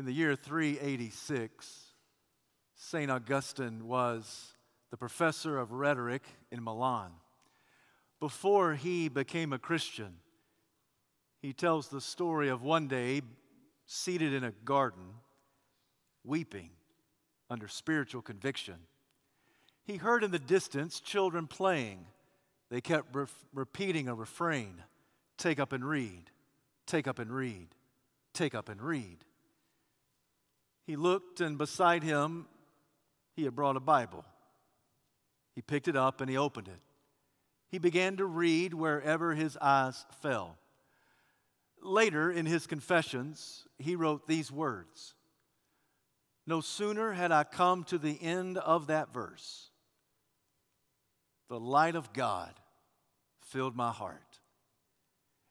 In the year 386, St. Augustine was the professor of rhetoric in Milan. Before he became a Christian, he tells the story of one day seated in a garden, weeping under spiritual conviction. He heard in the distance children playing. They kept re- repeating a refrain take up and read, take up and read, take up and read. He looked, and beside him, he had brought a Bible. He picked it up and he opened it. He began to read wherever his eyes fell. Later, in his confessions, he wrote these words No sooner had I come to the end of that verse, the light of God filled my heart,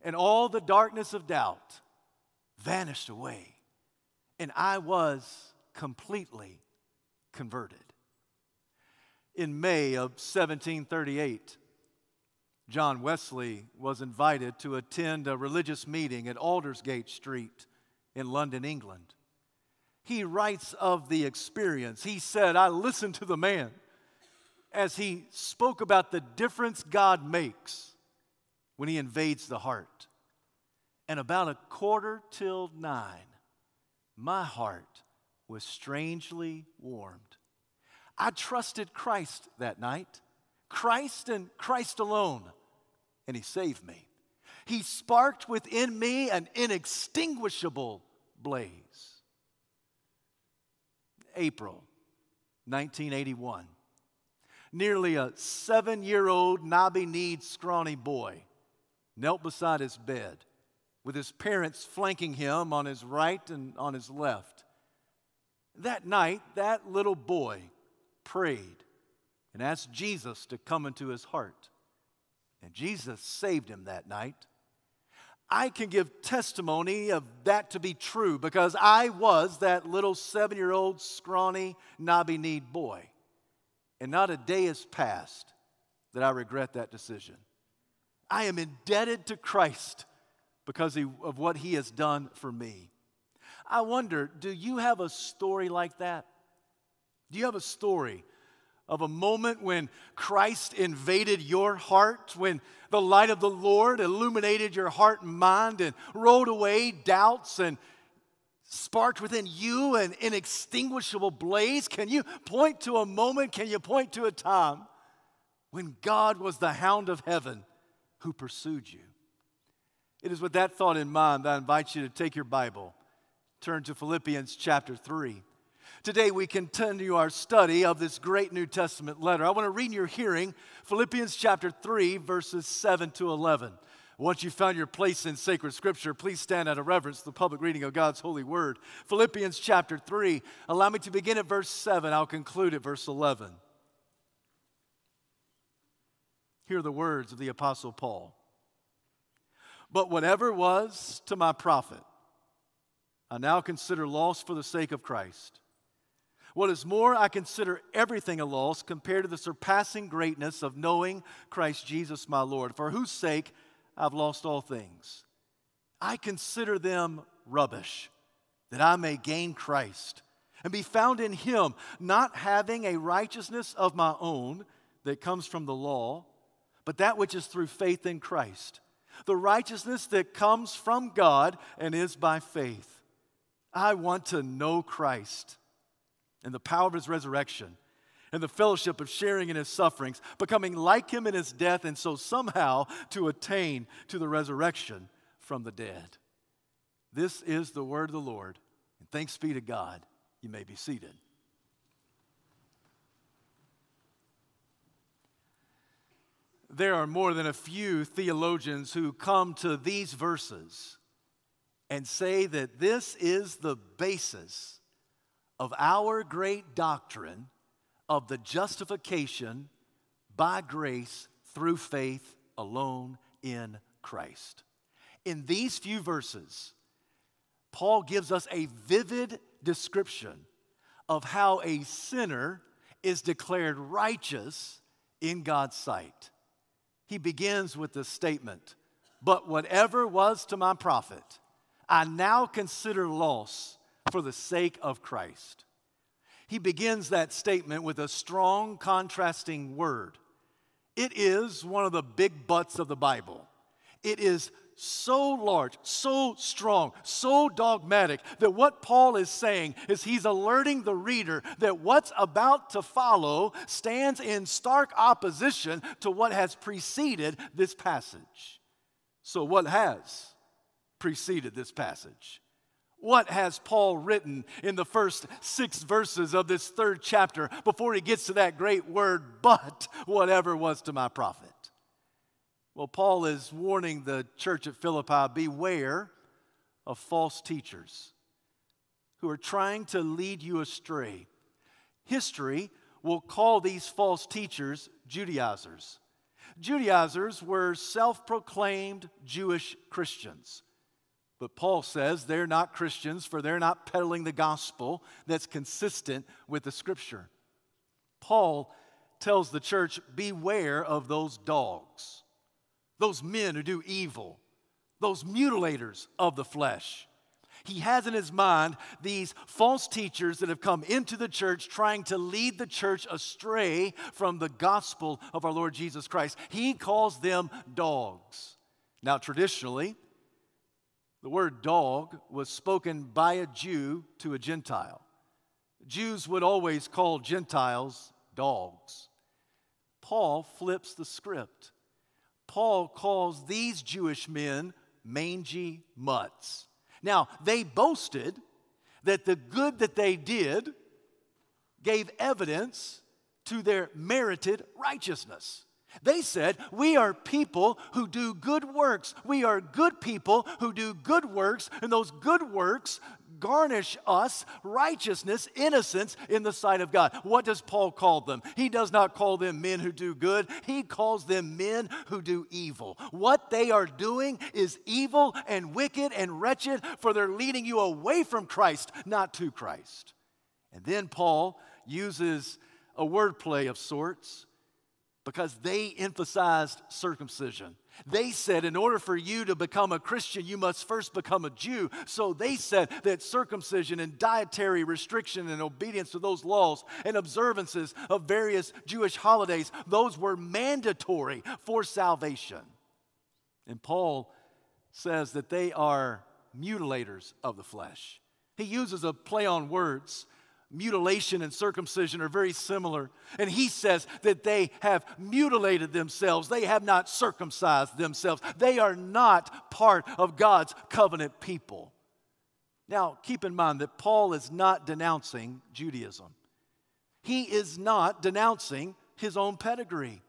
and all the darkness of doubt vanished away, and I was completely converted. In May of 1738, John Wesley was invited to attend a religious meeting at Aldersgate Street in London, England. He writes of the experience. He said, I listened to the man as he spoke about the difference God makes when he invades the heart. And about a quarter till nine, my heart was strangely warmed. I trusted Christ that night, Christ and Christ alone and He saved me. He sparked within me an inextinguishable blaze. April 1981. Nearly a seven year old, knobby kneed, scrawny boy knelt beside his bed with his parents flanking him on his right and on his left. That night, that little boy prayed and asked Jesus to come into his heart. And Jesus saved him that night. I can give testimony of that to be true because I was that little seven year old, scrawny, knobby kneed boy. And not a day has passed that I regret that decision. I am indebted to Christ because of what he has done for me. I wonder do you have a story like that? Do you have a story of a moment when Christ invaded your heart, when the light of the Lord illuminated your heart and mind and rolled away doubts and sparked within you an inextinguishable blaze? Can you point to a moment? Can you point to a time when God was the hound of heaven who pursued you? It is with that thought in mind that I invite you to take your Bible, turn to Philippians chapter 3. Today, we continue our study of this great New Testament letter. I want to read in your hearing Philippians chapter 3, verses 7 to 11. Once you've found your place in sacred scripture, please stand out of reverence to the public reading of God's holy word. Philippians chapter 3. Allow me to begin at verse 7. I'll conclude at verse 11. Hear the words of the Apostle Paul. But whatever was to my profit, I now consider loss for the sake of Christ. What is more, I consider everything a loss compared to the surpassing greatness of knowing Christ Jesus my Lord, for whose sake I've lost all things. I consider them rubbish, that I may gain Christ and be found in Him, not having a righteousness of my own that comes from the law, but that which is through faith in Christ, the righteousness that comes from God and is by faith. I want to know Christ and the power of his resurrection and the fellowship of sharing in his sufferings, becoming like him in his death, and so somehow to attain to the resurrection from the dead. This is the word of the Lord, and thanks be to God. You may be seated. There are more than a few theologians who come to these verses and say that this is the basis of our great doctrine of the justification by grace through faith alone in Christ. In these few verses, Paul gives us a vivid description of how a sinner is declared righteous in God's sight. He begins with the statement, But whatever was to my profit, I now consider loss for the sake of Christ. He begins that statement with a strong contrasting word. It is one of the big buts of the Bible. It is so large, so strong, so dogmatic that what Paul is saying is he's alerting the reader that what's about to follow stands in stark opposition to what has preceded this passage. So, what has preceded this passage? What has Paul written in the first six verses of this third chapter before he gets to that great word, but whatever was to my profit? Well, Paul is warning the church at Philippi beware of false teachers who are trying to lead you astray. History will call these false teachers Judaizers. Judaizers were self proclaimed Jewish Christians. But Paul says they're not Christians, for they're not peddling the gospel that's consistent with the scripture. Paul tells the church beware of those dogs, those men who do evil, those mutilators of the flesh. He has in his mind these false teachers that have come into the church trying to lead the church astray from the gospel of our Lord Jesus Christ. He calls them dogs. Now, traditionally, the word dog was spoken by a Jew to a Gentile. Jews would always call Gentiles dogs. Paul flips the script. Paul calls these Jewish men mangy mutts. Now, they boasted that the good that they did gave evidence to their merited righteousness. They said, We are people who do good works. We are good people who do good works, and those good works garnish us righteousness, innocence in the sight of God. What does Paul call them? He does not call them men who do good, he calls them men who do evil. What they are doing is evil and wicked and wretched, for they're leading you away from Christ, not to Christ. And then Paul uses a wordplay of sorts because they emphasized circumcision. They said, in order for you to become a Christian, you must first become a Jew. So they said that circumcision and dietary restriction and obedience to those laws and observances of various Jewish holidays, those were mandatory for salvation. And Paul says that they are mutilators of the flesh. He uses a play on words mutilation and circumcision are very similar. And he says that they have mutilated themselves, they have not circumcised themselves, they are not part of God's covenant people. Now, keep in mind that Paul is not denouncing Judaism. He is not denouncing his own pedigree.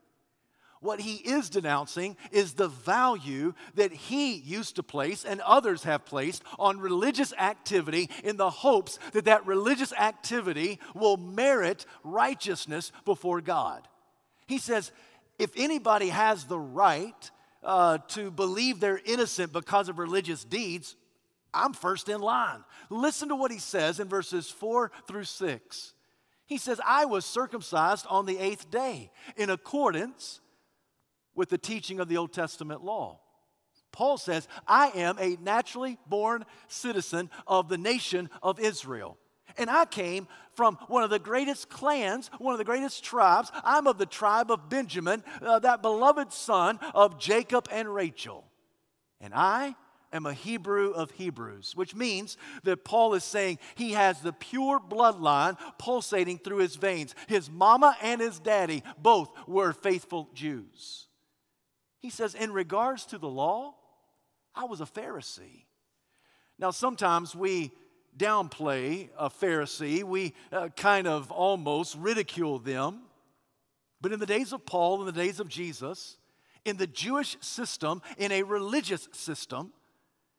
What he is denouncing is the value that he used to place and others have placed on religious activity in the hopes that that religious activity will merit righteousness before God. He says, if anybody has the right uh, to believe they're innocent because of religious deeds, I'm first in line. Listen to what he says in verses 4 through 6. He says, I was circumcised on the eighth day in accordance with the teaching of the Old Testament law. Paul says, I am a naturally born citizen of the nation of Israel. And I came from one of the greatest clans, one of the greatest tribes. I'm of the tribe of Benjamin, uh, that beloved son of Jacob and Rachel. And I am a Hebrew of Hebrews, which means that Paul is saying he has the pure bloodline pulsating through his veins. His mama and his daddy both were faithful Jews. He says, in regards to the law, I was a Pharisee. Now, sometimes we downplay a Pharisee, we uh, kind of almost ridicule them. But in the days of Paul, in the days of Jesus, in the Jewish system, in a religious system,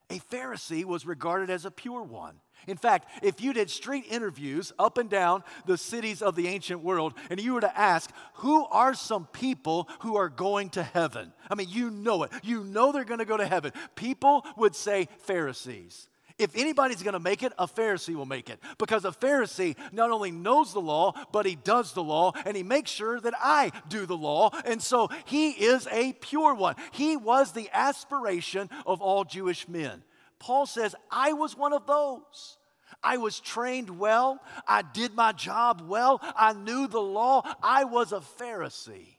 a Pharisee was regarded as a pure one. In fact, if you did street interviews up and down the cities of the ancient world and you were to ask, who are some people who are going to heaven? I mean, you know it. You know they're going to go to heaven. People would say Pharisees. If anybody's going to make it, a Pharisee will make it. Because a Pharisee not only knows the law, but he does the law and he makes sure that I do the law. And so he is a pure one. He was the aspiration of all Jewish men. Paul says, I was one of those. I was trained well. I did my job well. I knew the law. I was a Pharisee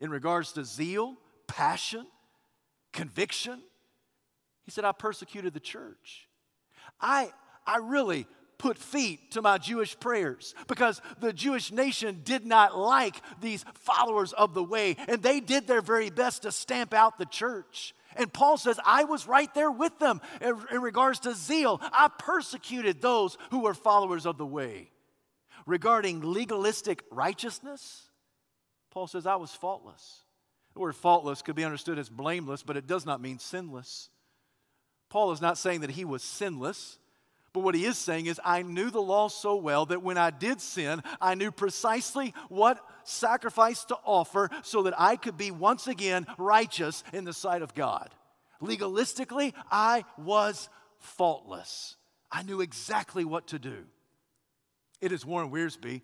in regards to zeal, passion, conviction. He said, I persecuted the church. I, I really put feet to my Jewish prayers because the Jewish nation did not like these followers of the way, and they did their very best to stamp out the church. And Paul says, I was right there with them in, in regards to zeal. I persecuted those who were followers of the way. Regarding legalistic righteousness, Paul says, I was faultless. The word faultless could be understood as blameless, but it does not mean sinless. Paul is not saying that he was sinless. But what he is saying is, I knew the law so well that when I did sin, I knew precisely what sacrifice to offer so that I could be once again righteous in the sight of God. Legalistically, I was faultless. I knew exactly what to do. It is Warren Wiersbe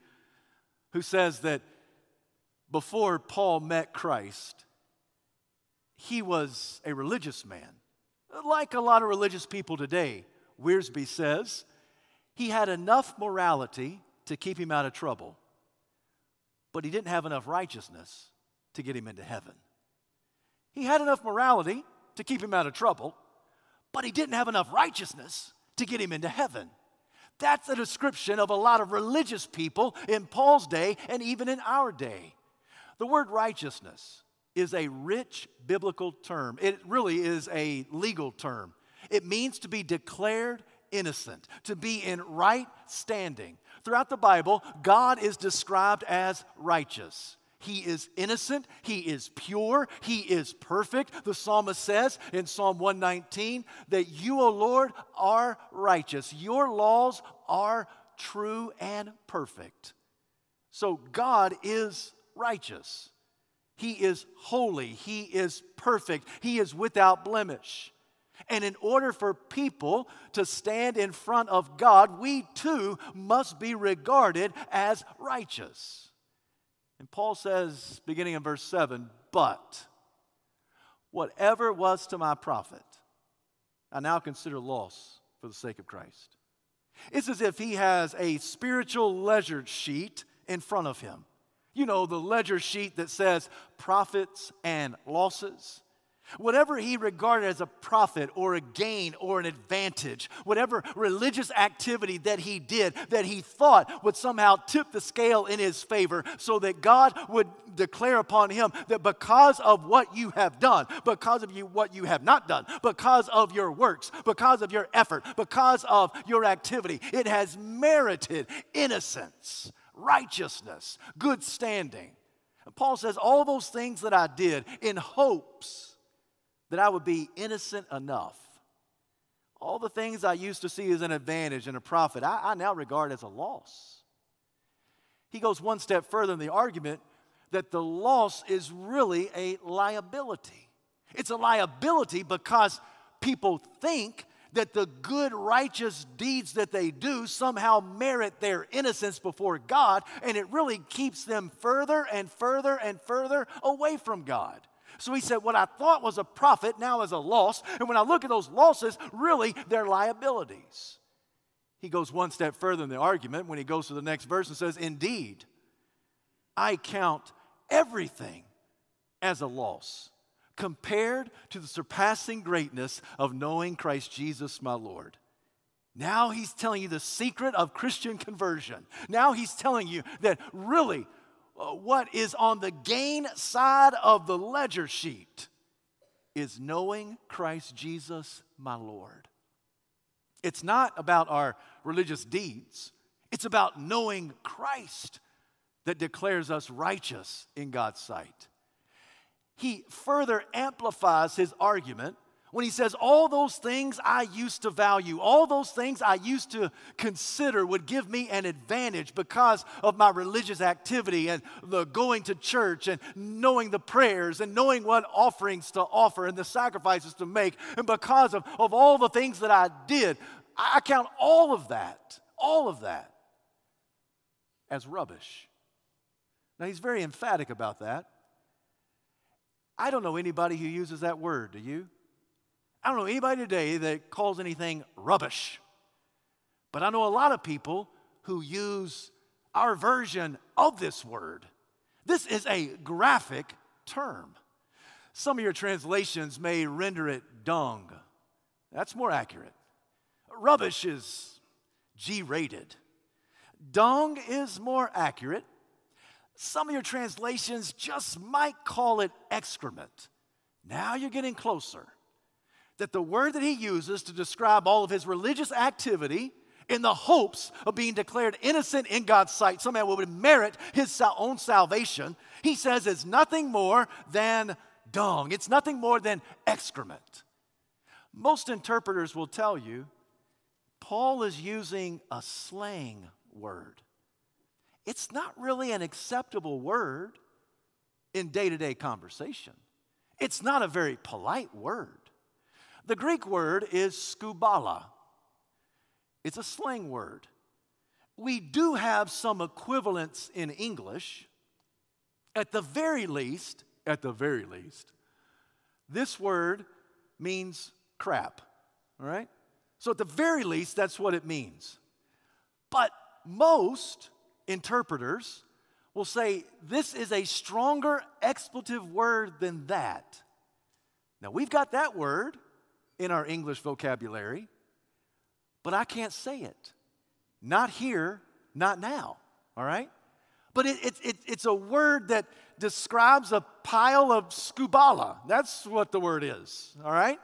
who says that before Paul met Christ, he was a religious man, like a lot of religious people today. Wiersbe says, he had enough morality to keep him out of trouble, but he didn't have enough righteousness to get him into heaven. He had enough morality to keep him out of trouble, but he didn't have enough righteousness to get him into heaven. That's a description of a lot of religious people in Paul's day and even in our day. The word righteousness is a rich biblical term. It really is a legal term. It means to be declared innocent, to be in right standing. Throughout the Bible, God is described as righteous. He is innocent. He is pure. He is perfect. The psalmist says in Psalm 119 that you, O Lord, are righteous. Your laws are true and perfect. So God is righteous. He is holy. He is perfect. He is without blemish. And in order for people to stand in front of God, we too must be regarded as righteous. And Paul says, beginning in verse 7, but whatever was to my profit, I now consider loss for the sake of Christ. It's as if he has a spiritual ledger sheet in front of him. You know, the ledger sheet that says profits and losses. Whatever he regarded as a profit or a gain or an advantage, whatever religious activity that he did that he thought would somehow tip the scale in his favor so that God would declare upon him that because of what you have done, because of you what you have not done, because of your works, because of your effort, because of your activity, it has merited innocence, righteousness, good standing. And Paul says all those things that I did in hopes that I would be innocent enough. All the things I used to see as an advantage and a profit, I, I now regard as a loss. He goes one step further in the argument that the loss is really a liability. It's a liability because people think that the good, righteous deeds that they do somehow merit their innocence before God, and it really keeps them further and further and further away from God. So he said, What I thought was a profit now is a loss. And when I look at those losses, really, they're liabilities. He goes one step further in the argument when he goes to the next verse and says, Indeed, I count everything as a loss compared to the surpassing greatness of knowing Christ Jesus my Lord. Now he's telling you the secret of Christian conversion. Now he's telling you that really Uh, what is on the gain side of the ledger sheet is knowing Christ Jesus, my Lord. It's not about our religious deeds, it's about knowing Christ that declares us righteous in God's sight. He further amplifies his argument when he says, All those things I used to value, all those things I used to consider would give me an advantage because of my religious activity and the going to church and knowing the prayers and knowing what offerings to offer and the sacrifices to make, and because of, of all the things that I did, I count all of that, all of that as rubbish. Now, he's very emphatic about that. I don't know anybody who uses that word, do you? I don't know anybody today that calls anything rubbish. But I know a lot of people who use our version of this word. This is a graphic term. Some of your translations may render it dung. That's more accurate. Rubbish is G rated. Dung is more accurate. Some of your translations just might call it excrement. Now you're getting closer. That the word that he uses to describe all of his religious activity in the hopes of being declared innocent in God's sight, somehow would merit his own salvation, he says is nothing more than dung. It's nothing more than excrement. Most interpreters will tell you Paul is using a slang word. It's not really an acceptable word in day to day conversation. It's not a very polite word. The Greek word is skubala, it's a slang word. We do have some equivalents in English. At the very least, at the very least, this word means crap, all right? So, at the very least, that's what it means. But most interpreters will say this is a stronger expletive word than that. Now, we've got that word in our English vocabulary, but I can't say it. Not here, not now, all right? But it, it, it, it's a word that describes a pile of skubala. That's what the word is, all right?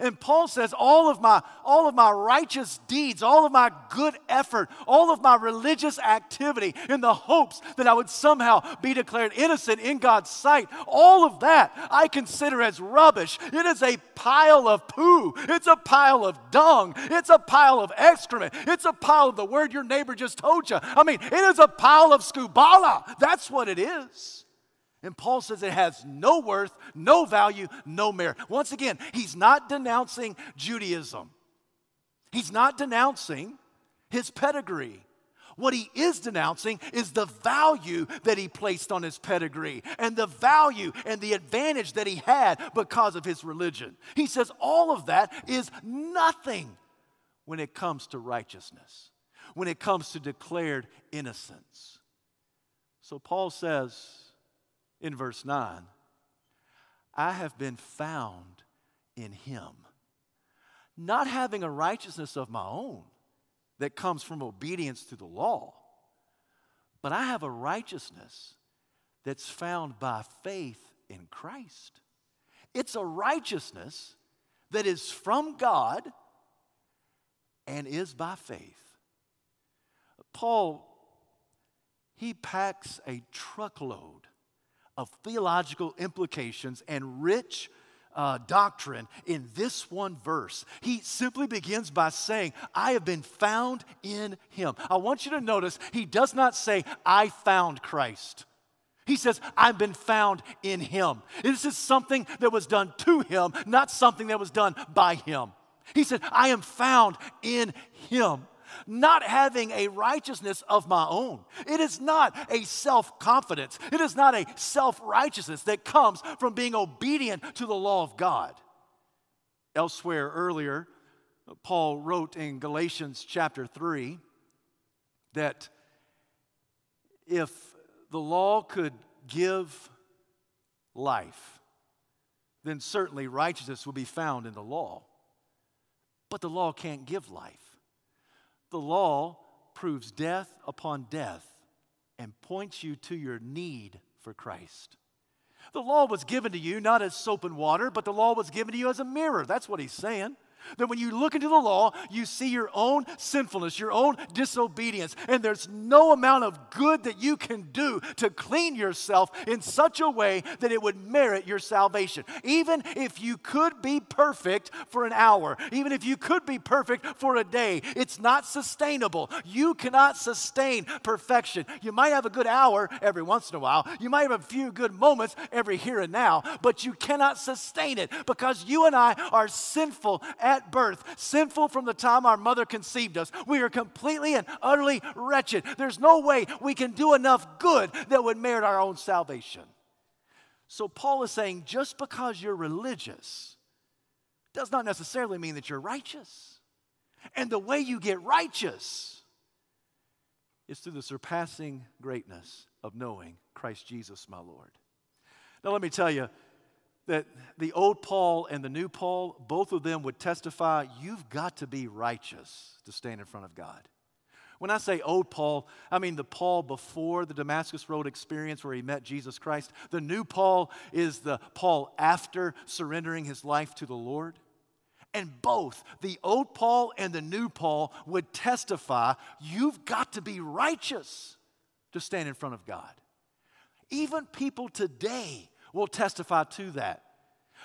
And Paul says, all of my, all of my righteous deeds, all of my good effort, all of my religious activity in the hopes that I would somehow be declared innocent in God's sight, all of that I consider as rubbish. It is a pile of poo. It's a pile of dung. It's a pile of excrement. It's a pile of the word your neighbor just told you. I mean, it is a pile of skubala. That's what it is. And Paul says it has no worth, no value, no merit. Once again, he's not denouncing Judaism, he's not denouncing his pedigree. What he is denouncing is the value that he placed on his pedigree and the value and the advantage that he had because of his religion. He says all of that is nothing when it comes to righteousness, when it comes to declared innocence. So Paul says, in verse 9 I have been found in him, not having a righteousness of my own that comes from obedience to the law, but I have a righteousness that's found by faith in Christ. It's a righteousness that is from God and is by faith. Paul, he packs a truckload of theological implications and rich uh, doctrine in this one verse. He simply begins by saying, I have been found in him. I want you to notice he does not say, I found Christ. He says, I've been found in him. This is something that was done to him, not something that was done by him. He said, I am found in him not having a righteousness of my own. It is not a self confidence, it is not a self righteousness that comes from being obedient to the law of God. Elsewhere, earlier, Paul wrote in Galatians chapter 3 that if the law could give life, then certainly righteousness would be found in the law. But the law can't give life. The law proves death upon death and points you to your need for Christ. The law was given to you not as soap and water, but the law was given to you as a mirror. That's what he's saying. That when you look into the law, you see your own sinfulness, your own disobedience, and there's no amount of good that you can do to clean yourself in such a way that it would merit your salvation. Even if you could be perfect for an hour, even if you could be perfect for a day, it's not sustainable. You cannot sustain perfection. You might have a good hour every once in a while, you might have a few good moments every here and now, but you cannot sustain it because you and I are sinful at birth, sinful from the time our mother conceived us. We are completely and utterly wretched. There's no way we can do enough good that would merit our own salvation. So, Paul is saying just because you're religious does not necessarily mean that you're righteous. And the way you get righteous is through the surpassing greatness of knowing Christ Jesus, my Lord. Now, let me tell you that the old Paul and the new Paul, both of them would testify you've got to be righteous to stand in front of God. When I say old Paul, I mean the Paul before the Damascus Road experience where he met Jesus Christ. The new Paul is the Paul after surrendering his life to the Lord. And both the old Paul and the new Paul would testify you've got to be righteous to stand in front of God. Even people today will testify to that.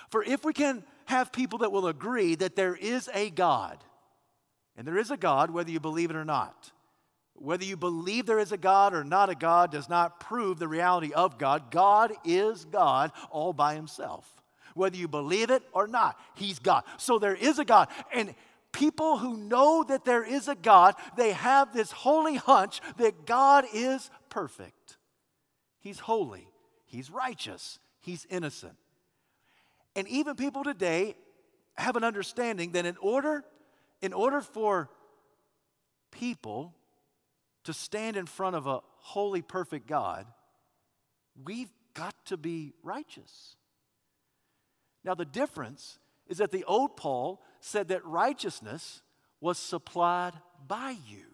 For if we can have people that will agree that there is a God, and there is a God whether you believe it or not, whether you believe there is a God or not a God does not prove the reality of God. God is God all by himself whether you believe it or not. He's God. So there is a God. And people who know that there is a God, they have this holy hunch that God is perfect. He's holy, He's righteous, He's innocent. And even people today have an understanding that in order, in order for people to stand in front of a holy, perfect God, we've got to be righteous. Now, the difference is that the old Paul said that righteousness was supplied by you.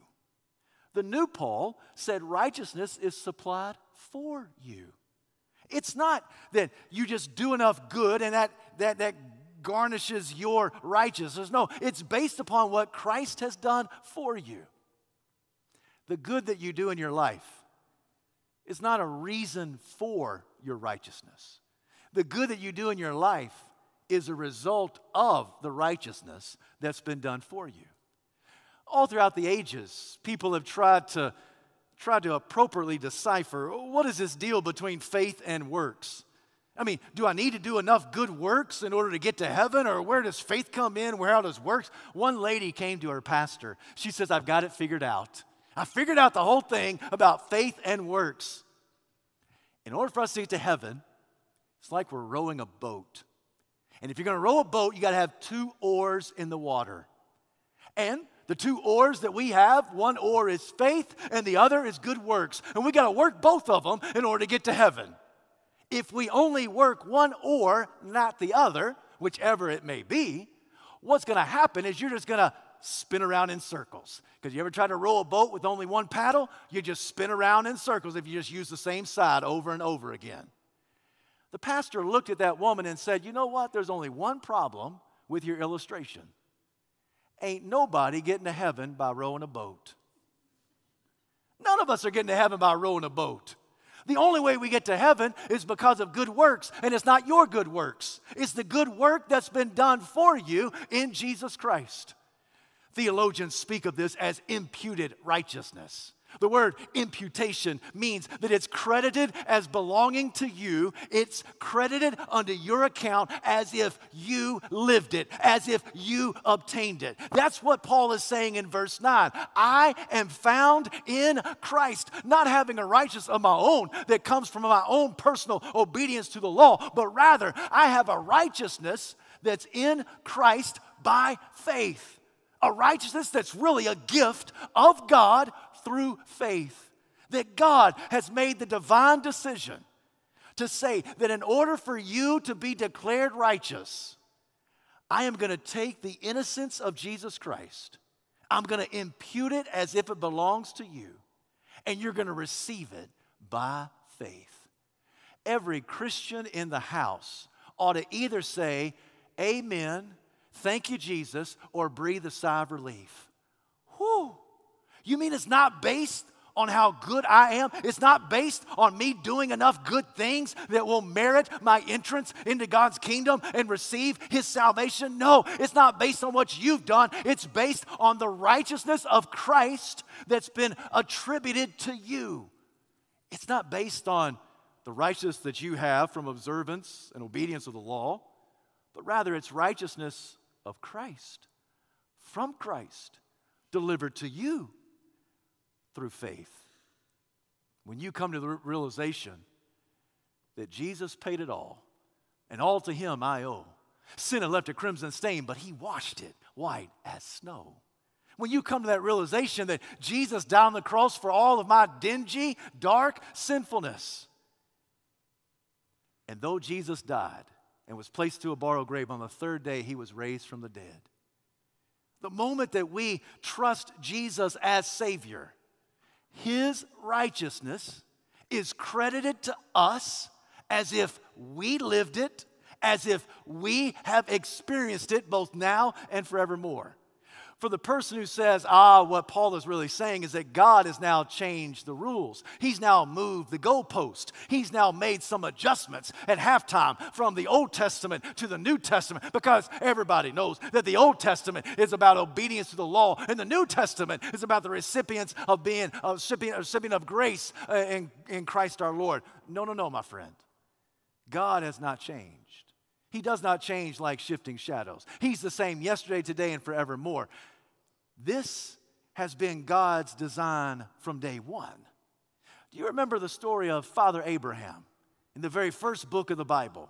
The new Paul said righteousness is supplied for you. It's not that you just do enough good and that, that, that garnishes your righteousness. No, it's based upon what Christ has done for you. The good that you do in your life is not a reason for your righteousness the good that you do in your life is a result of the righteousness that's been done for you. All throughout the ages, people have tried to tried to appropriately decipher what is this deal between faith and works? I mean, do I need to do enough good works in order to get to heaven, or where does faith come in? Where does works? One lady came to her pastor. She says, I've got it figured out. I figured out the whole thing about faith and works. In order for us to get to heaven, it's like we're rowing a boat. And if you're going to row a boat, you got to have two oars in the water. And the two oars that we have, one oar is faith and the other is good works. And we got to work both of them in order to get to heaven. If we only work one oar, not the other, whichever it may be, what's going to happen is you're just going to spin around in circles. Because you ever try to row a boat with only one paddle? You just spin around in circles if you just use the same side over and over again. The pastor looked at that woman and said, You know what? There's only one problem with your illustration. Ain't nobody getting to heaven by rowing a boat. None of us are getting to heaven by rowing a boat. The only way we get to heaven is because of good works, and it's not your good works. It's the good work that's been done for you in Jesus Christ. Theologians speak of this as imputed righteousness. The word imputation means that it's credited as belonging to you. It's credited unto your account as if you lived it, as if you obtained it. That's what Paul is saying in verse 9. I am found in Christ, not having a righteousness of my own that comes from my own personal obedience to the law, but rather I have a righteousness that's in Christ by faith. A righteousness that's really a gift of God through faith that God has made the divine decision to say that in order for you to be declared righteous, I am going to take the innocence of Jesus Christ, I'm going to impute it as if it belongs to you, and you're going to receive it by faith. Every Christian in the house ought to either say, Amen, thank you, Jesus, or breathe a sigh of relief. You mean it's not based on how good I am. It's not based on me doing enough good things that will merit my entrance into God's kingdom and receive His salvation. No, it's not based on what you've done. It's based on the righteousness of Christ that's been attributed to you. It's not based on the righteousness that you have from observance and obedience of the law, but rather it's righteousness of Christ, from Christ, delivered to you through faith. When you come to the realization that Jesus paid it all, and all to him I owe. Sin had left a crimson stain, but he washed it white as snow. When you come to that realization that Jesus died on the cross for all of my dingy, dark sinfulness. And though Jesus died and was placed to a borrowed grave, on the third day he was raised from the dead. The moment that we trust Jesus as Savior, his righteousness is credited to us as if we lived it, as if we have experienced it both now and forevermore for the person who says, ah, what Paul is really saying is that God has now changed the rules. He's now moved the goalpost. He's now made some adjustments at halftime from the Old Testament to the New Testament because everybody knows that the Old Testament is about obedience to the law and the New Testament is about the recipients of being a recipient, a recipient of grace uh, in, in Christ our Lord. No, no, no, my friend. God has not changed. He does not change like shifting shadows. He's the same yesterday, today, and forevermore. This has been God's design from day one. Do you remember the story of Father Abraham in the very first book of the Bible?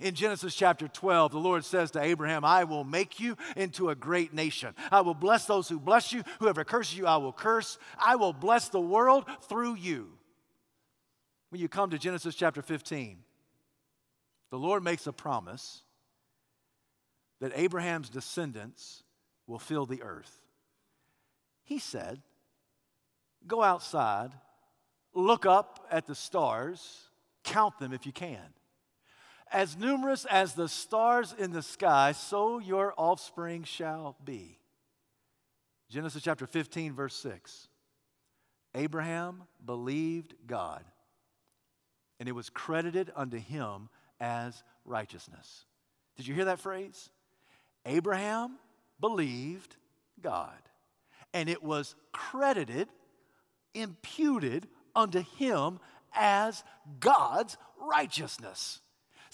In Genesis chapter 12, the Lord says to Abraham, I will make you into a great nation. I will bless those who bless you. Whoever curses you, I will curse. I will bless the world through you. When you come to Genesis chapter 15, the Lord makes a promise that Abraham's descendants will fill the earth. He said, Go outside, look up at the stars, count them if you can. As numerous as the stars in the sky, so your offspring shall be. Genesis chapter 15, verse 6. Abraham believed God, and it was credited unto him as righteousness. Did you hear that phrase? Abraham believed God, and it was credited, imputed unto him as God's righteousness.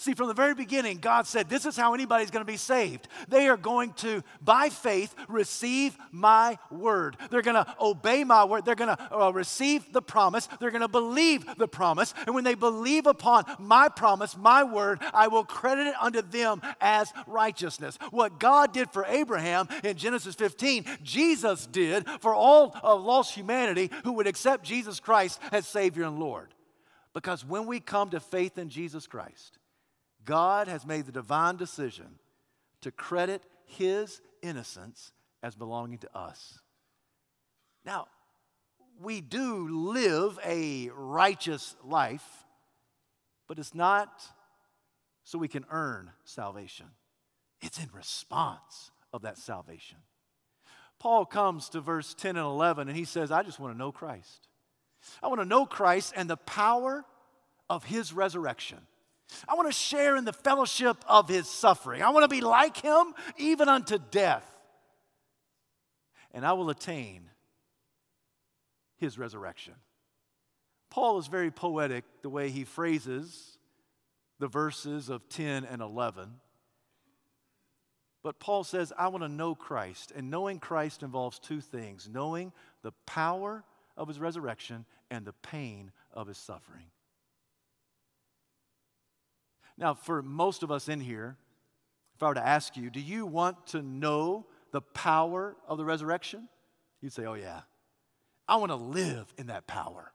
See, from the very beginning, God said, This is how anybody's going to be saved. They are going to, by faith, receive my word. They're going to obey my word. They're going to uh, receive the promise. They're going to believe the promise. And when they believe upon my promise, my word, I will credit it unto them as righteousness. What God did for Abraham in Genesis 15, Jesus did for all of lost humanity who would accept Jesus Christ as Savior and Lord. Because when we come to faith in Jesus Christ, God has made the divine decision to credit his innocence as belonging to us. Now, we do live a righteous life, but it's not so we can earn salvation. It's in response of that salvation. Paul comes to verse 10 and 11 and he says, I just want to know Christ. I want to know Christ and the power of his resurrection I want to share in the fellowship of his suffering. I want to be like him even unto death. And I will attain his resurrection. Paul is very poetic the way he phrases the verses of 10 and 11. But Paul says, I want to know Christ. And knowing Christ involves two things knowing the power of his resurrection and the pain of his suffering. Now, for most of us in here, if I were to ask you, do you want to know the power of the resurrection? You'd say, oh, yeah. I want to live in that power.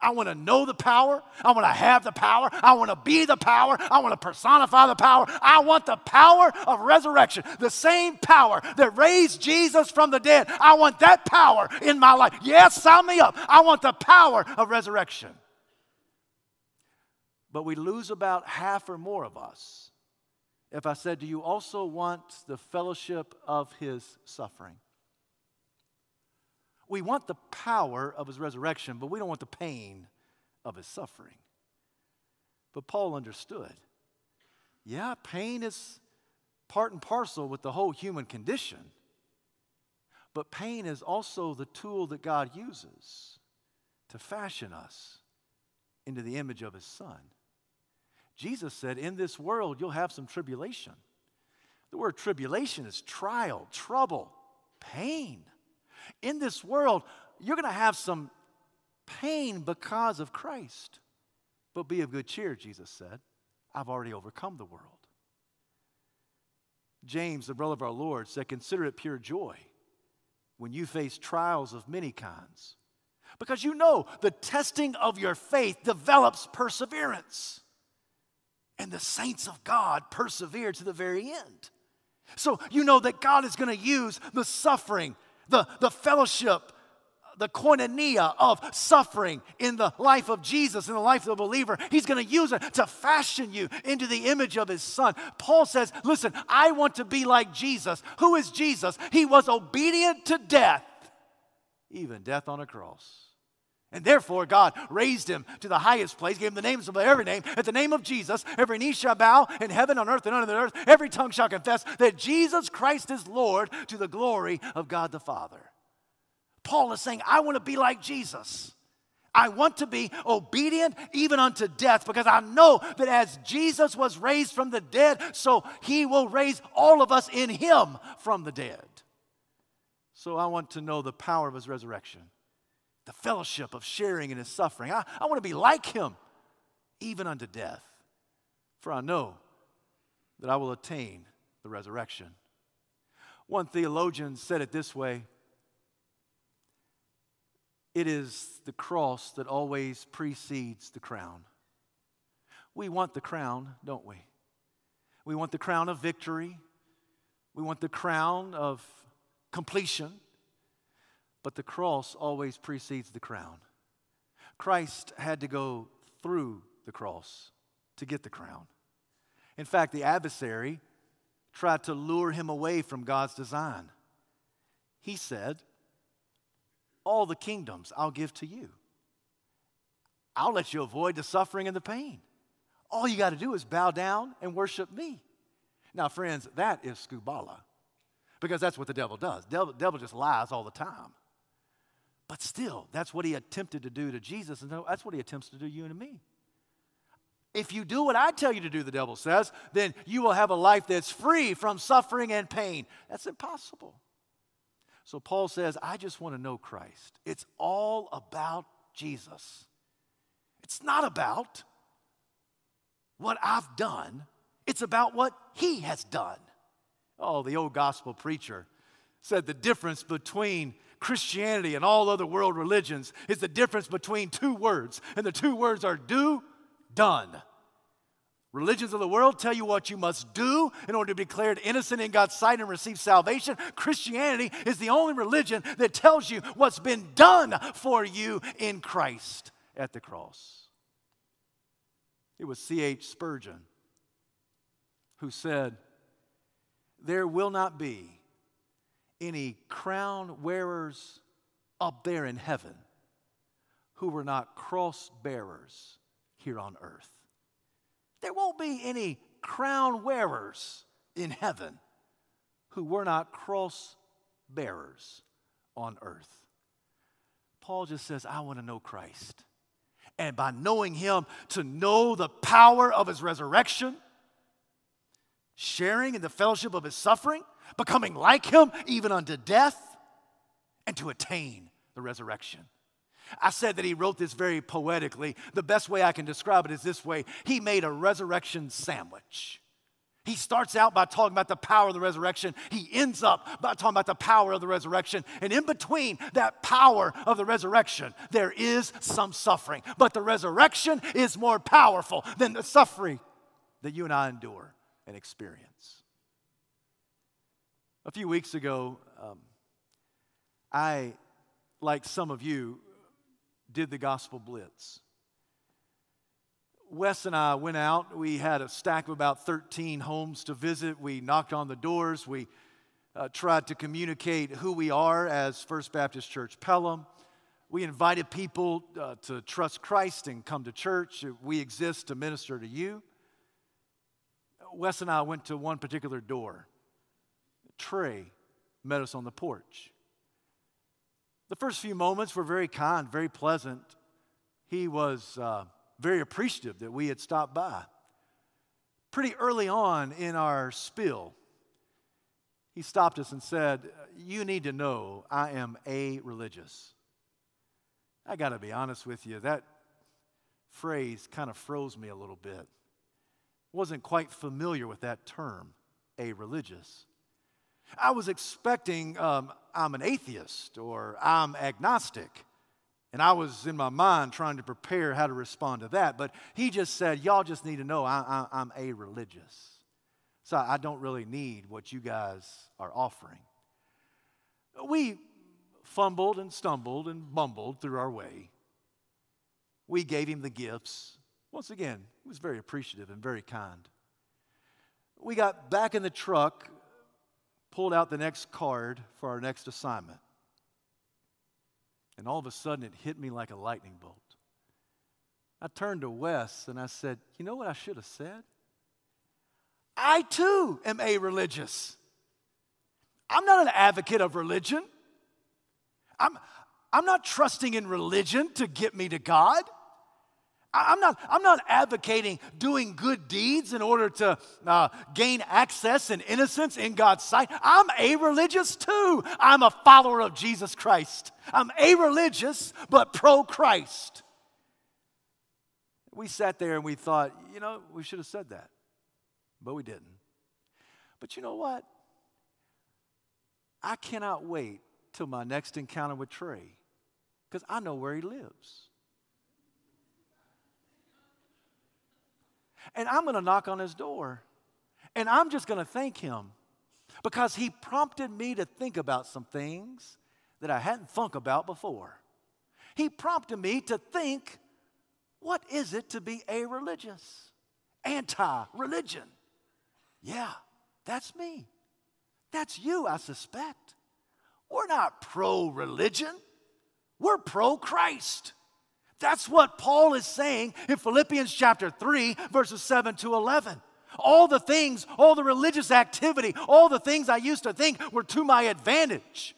I want to know the power. I want to have the power. I want to be the power. I want to personify the power. I want the power of resurrection. The same power that raised Jesus from the dead. I want that power in my life. Yes, sign me up. I want the power of resurrection but we lose about half or more of us. If I said, Do you also want the fellowship of his suffering? We want the power of his resurrection, but we don't want the pain of his suffering. But Paul understood. Yeah, pain is part and parcel with the whole human condition. But pain is also the tool that God uses to fashion us into the image of his son. Jesus said, In this world, you'll have some tribulation. The word tribulation is trial, trouble, pain. In this world, you're going to have some pain because of Christ. But be of good cheer, Jesus said. I've already overcome the world. James, the brother of our Lord, said, Consider it pure joy when you face trials of many kinds. Because you know the testing of your faith develops perseverance. And the saints of God persevere to the very end. So you know that God is going to use the suffering, the, the fellowship, the koinonia of suffering in the life of Jesus, in the life of the believer. He's going to use it to fashion you into the image of his son. Paul says, Listen, I want to be like Jesus. Who is Jesus? He was obedient to death, even death on a cross. And therefore, God raised him to the highest place, gave him the names of every name. At the name of Jesus, every knee shall bow in heaven, on earth, and under the earth. Every tongue shall confess that Jesus Christ is Lord to the glory of God the Father. Paul is saying, I want to be like Jesus. I want to be obedient even unto death because I know that as Jesus was raised from the dead, so he will raise all of us in him from the dead. So I want to know the power of his resurrection, the fellowship of sharing in his suffering. I, I want to be like him even unto death, for I know that I will attain the resurrection. One theologian said it this way it is the cross that always precedes the crown. We want the crown, don't we? We want the crown of victory. We want the crown of completion. But the cross always precedes the crown. Christ had to go through the cross to get the crown. In fact, the adversary tried to lure him away from God's design. He said, all the kingdoms I'll give to you. I'll let you avoid the suffering and the pain. All you got to do is bow down and worship me. Now, friends, that is skubala because that's what the devil does. Devil, devil just lies all the time. But still, that's what he attempted to do to Jesus, and that's what he attempts to do to you and me. If you do what I tell you to do, the devil says, then you will have a life that's free from suffering and pain. That's impossible. So Paul says, I just want to know Christ. It's all about Jesus. It's not about what I've done, it's about what he has done. Oh, the old gospel preacher said the difference between Christianity and all other world religions is the difference between two words, and the two words are do, done. Religions of the world tell you what you must do in order to be declared innocent in God's sight and receive salvation. Christianity is the only religion that tells you what's been done for you in Christ at the cross. It was C.H. Spurgeon who said, There will not be any crown wearers up there in heaven who were not cross bearers here on earth. There won't be any crown wearers in heaven who were not cross bearers on earth. Paul just says, I want to know Christ. And by knowing him, to know the power of his resurrection, sharing in the fellowship of his suffering, becoming like him even unto death, and to attain the resurrection. I said that he wrote this very poetically. The best way I can describe it is this way He made a resurrection sandwich. He starts out by talking about the power of the resurrection. He ends up by talking about the power of the resurrection. And in between that power of the resurrection, there is some suffering. But the resurrection is more powerful than the suffering that you and I endure and experience. A few weeks ago, um, I, like some of you, did the Gospel Blitz. Wes and I went out. We had a stack of about 13 homes to visit. We knocked on the doors. We uh, tried to communicate who we are as First Baptist Church Pelham. We invited people uh, to trust Christ and come to church. We exist to minister to you. Wes and I went to one particular door. Trey met us on the porch. The first few moments were very kind, very pleasant. He was uh, very appreciative that we had stopped by. Pretty early on in our spill, he stopped us and said, You need to know I am a religious. I got to be honest with you, that phrase kind of froze me a little bit. Wasn't quite familiar with that term, a religious. I was expecting um, I'm an atheist or I'm agnostic. And I was in my mind trying to prepare how to respond to that. But he just said, Y'all just need to know I, am a religious. So I don't really need what you guys are offering. We fumbled and stumbled and bumbled through our way. We gave him the gifts. Once again, he was very appreciative and very kind. We got back in the truck, pulled out the next card for our next assignment. And all of a sudden, it hit me like a lightning bolt. I turned to Wes and I said, You know what I should have said? I too am a religious. I'm not an advocate of religion. I'm, I'm not trusting in religion to get me to God. I'm not, I'm not advocating doing good deeds in order to uh, gain access and innocence in God's sight. I'm a religious too. I'm a follower of Jesus Christ. I'm a religious, but pro Christ. We sat there and we thought, you know, we should have said that, but we didn't. But you know what? I cannot wait till my next encounter with Trey because I know where he lives. And I'm going to knock on his door. And I'm just going to thank him because he prompted me to think about some things that I hadn't thunk about before. He prompted me to think what is it to be a religious, anti religion? Yeah, that's me. That's you, I suspect. We're not pro religion, we're pro Christ. That's what Paul is saying in Philippians chapter 3, verses 7 to 11. All the things, all the religious activity, all the things I used to think were to my advantage.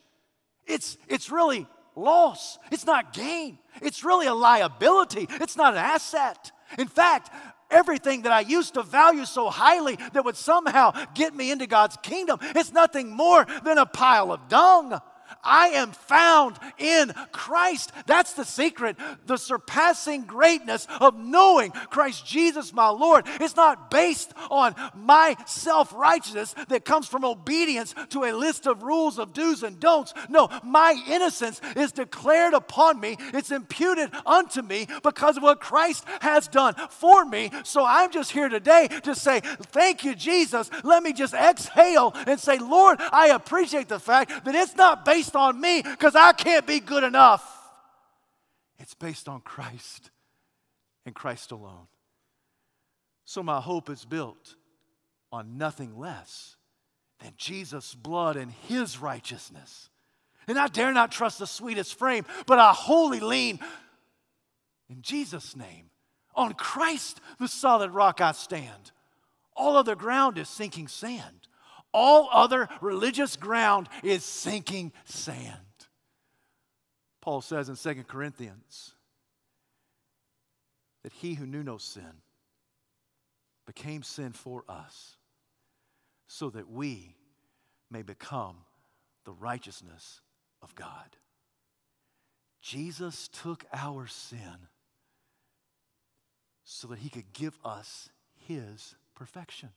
It's, it's really loss. It's not gain. It's really a liability. It's not an asset. In fact, everything that I used to value so highly that would somehow get me into God's kingdom, it's nothing more than a pile of dung. I am found in Christ. That's the secret. The surpassing greatness of knowing Christ Jesus, my Lord, It's not based on my self righteousness that comes from obedience to a list of rules of do's and don'ts. No, my innocence is declared upon me, it's imputed unto me because of what Christ has done for me. So I'm just here today to say, Thank you, Jesus. Let me just exhale and say, Lord, I appreciate the fact that it's not based on me because I can't be good enough. It's based on Christ and Christ alone. So my hope is built on nothing less than Jesus' blood and his righteousness. And I dare not trust the sweetest frame, but I wholly lean in Jesus' name. On Christ, the solid rock I stand. All other ground is sinking sand. All other religious ground is sinking sand. Paul says in 2 Corinthians that he who knew no sin became sin for us so that we may become the righteousness of God. Jesus took our sin so that he could give us his perfection.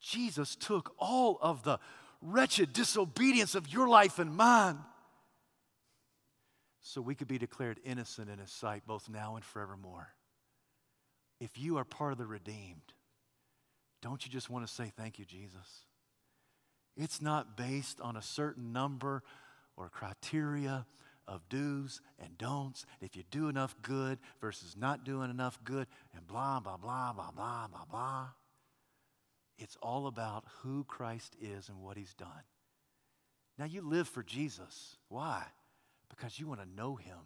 Jesus took all of the wretched disobedience of your life and mine so we could be declared innocent in His sight both now and forevermore. If you are part of the redeemed, don't you just want to say, Thank you, Jesus? It's not based on a certain number or criteria of do's and don'ts. If you do enough good versus not doing enough good, and blah, blah, blah, blah, blah, blah, blah. It's all about who Christ is and what he's done. Now, you live for Jesus. Why? Because you want to know him.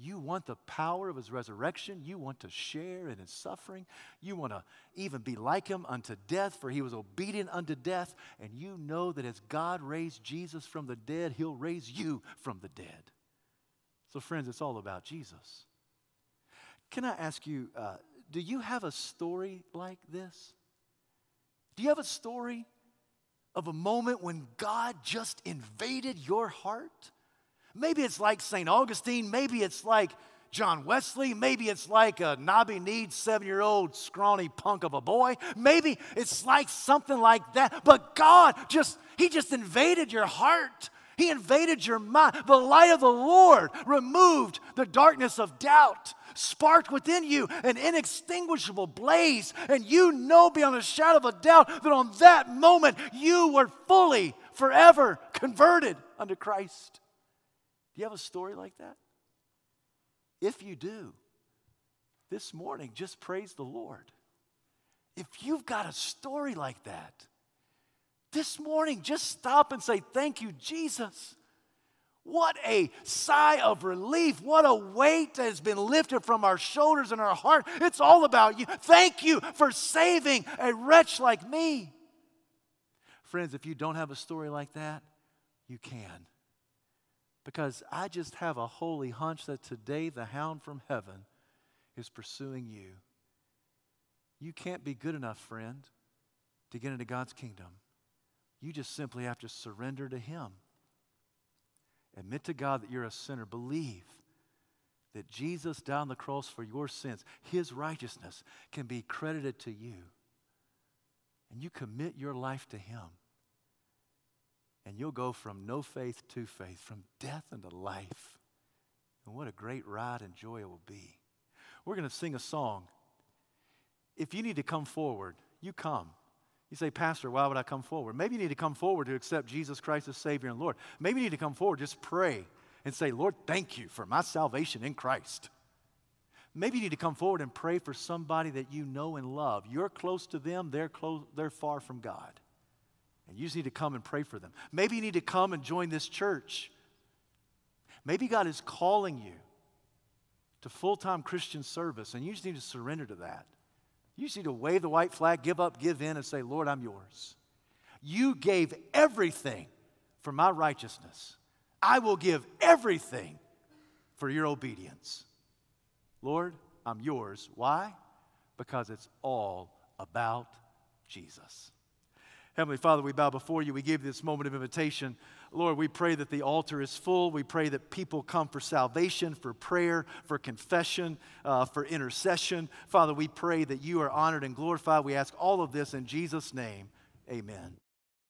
You want the power of his resurrection. You want to share in his suffering. You want to even be like him unto death, for he was obedient unto death. And you know that as God raised Jesus from the dead, he'll raise you from the dead. So, friends, it's all about Jesus. Can I ask you, uh, do you have a story like this? Do you have a story of a moment when God just invaded your heart? Maybe it's like St. Augustine, maybe it's like John Wesley. Maybe it's like a knobby kneed seven year old scrawny punk of a boy. Maybe it's like something like that. But God just, He just invaded your heart. He invaded your mind. The light of the Lord removed the darkness of doubt, sparked within you an inextinguishable blaze. And you know beyond a shadow of a doubt that on that moment you were fully, forever converted unto Christ. Do you have a story like that? If you do, this morning, just praise the Lord. If you've got a story like that, this morning, just stop and say, Thank you, Jesus. What a sigh of relief. What a weight that has been lifted from our shoulders and our heart. It's all about you. Thank you for saving a wretch like me. Friends, if you don't have a story like that, you can. Because I just have a holy hunch that today the hound from heaven is pursuing you. You can't be good enough, friend, to get into God's kingdom. You just simply have to surrender to Him. Admit to God that you're a sinner. Believe that Jesus died on the cross for your sins. His righteousness can be credited to you. And you commit your life to Him. And you'll go from no faith to faith, from death into life. And what a great ride and joy it will be. We're going to sing a song. If you need to come forward, you come. You say, Pastor, why would I come forward? Maybe you need to come forward to accept Jesus Christ as Savior and Lord. Maybe you need to come forward, just pray and say, Lord, thank you for my salvation in Christ. Maybe you need to come forward and pray for somebody that you know and love. You're close to them, they're, close, they're far from God. And you just need to come and pray for them. Maybe you need to come and join this church. Maybe God is calling you to full time Christian service, and you just need to surrender to that. You just need to wave the white flag, give up, give in, and say, Lord, I'm yours. You gave everything for my righteousness. I will give everything for your obedience. Lord, I'm yours. Why? Because it's all about Jesus. Heavenly Father, we bow before you. We give this moment of invitation. Lord, we pray that the altar is full. We pray that people come for salvation, for prayer, for confession, uh, for intercession. Father, we pray that you are honored and glorified. We ask all of this in Jesus' name. Amen.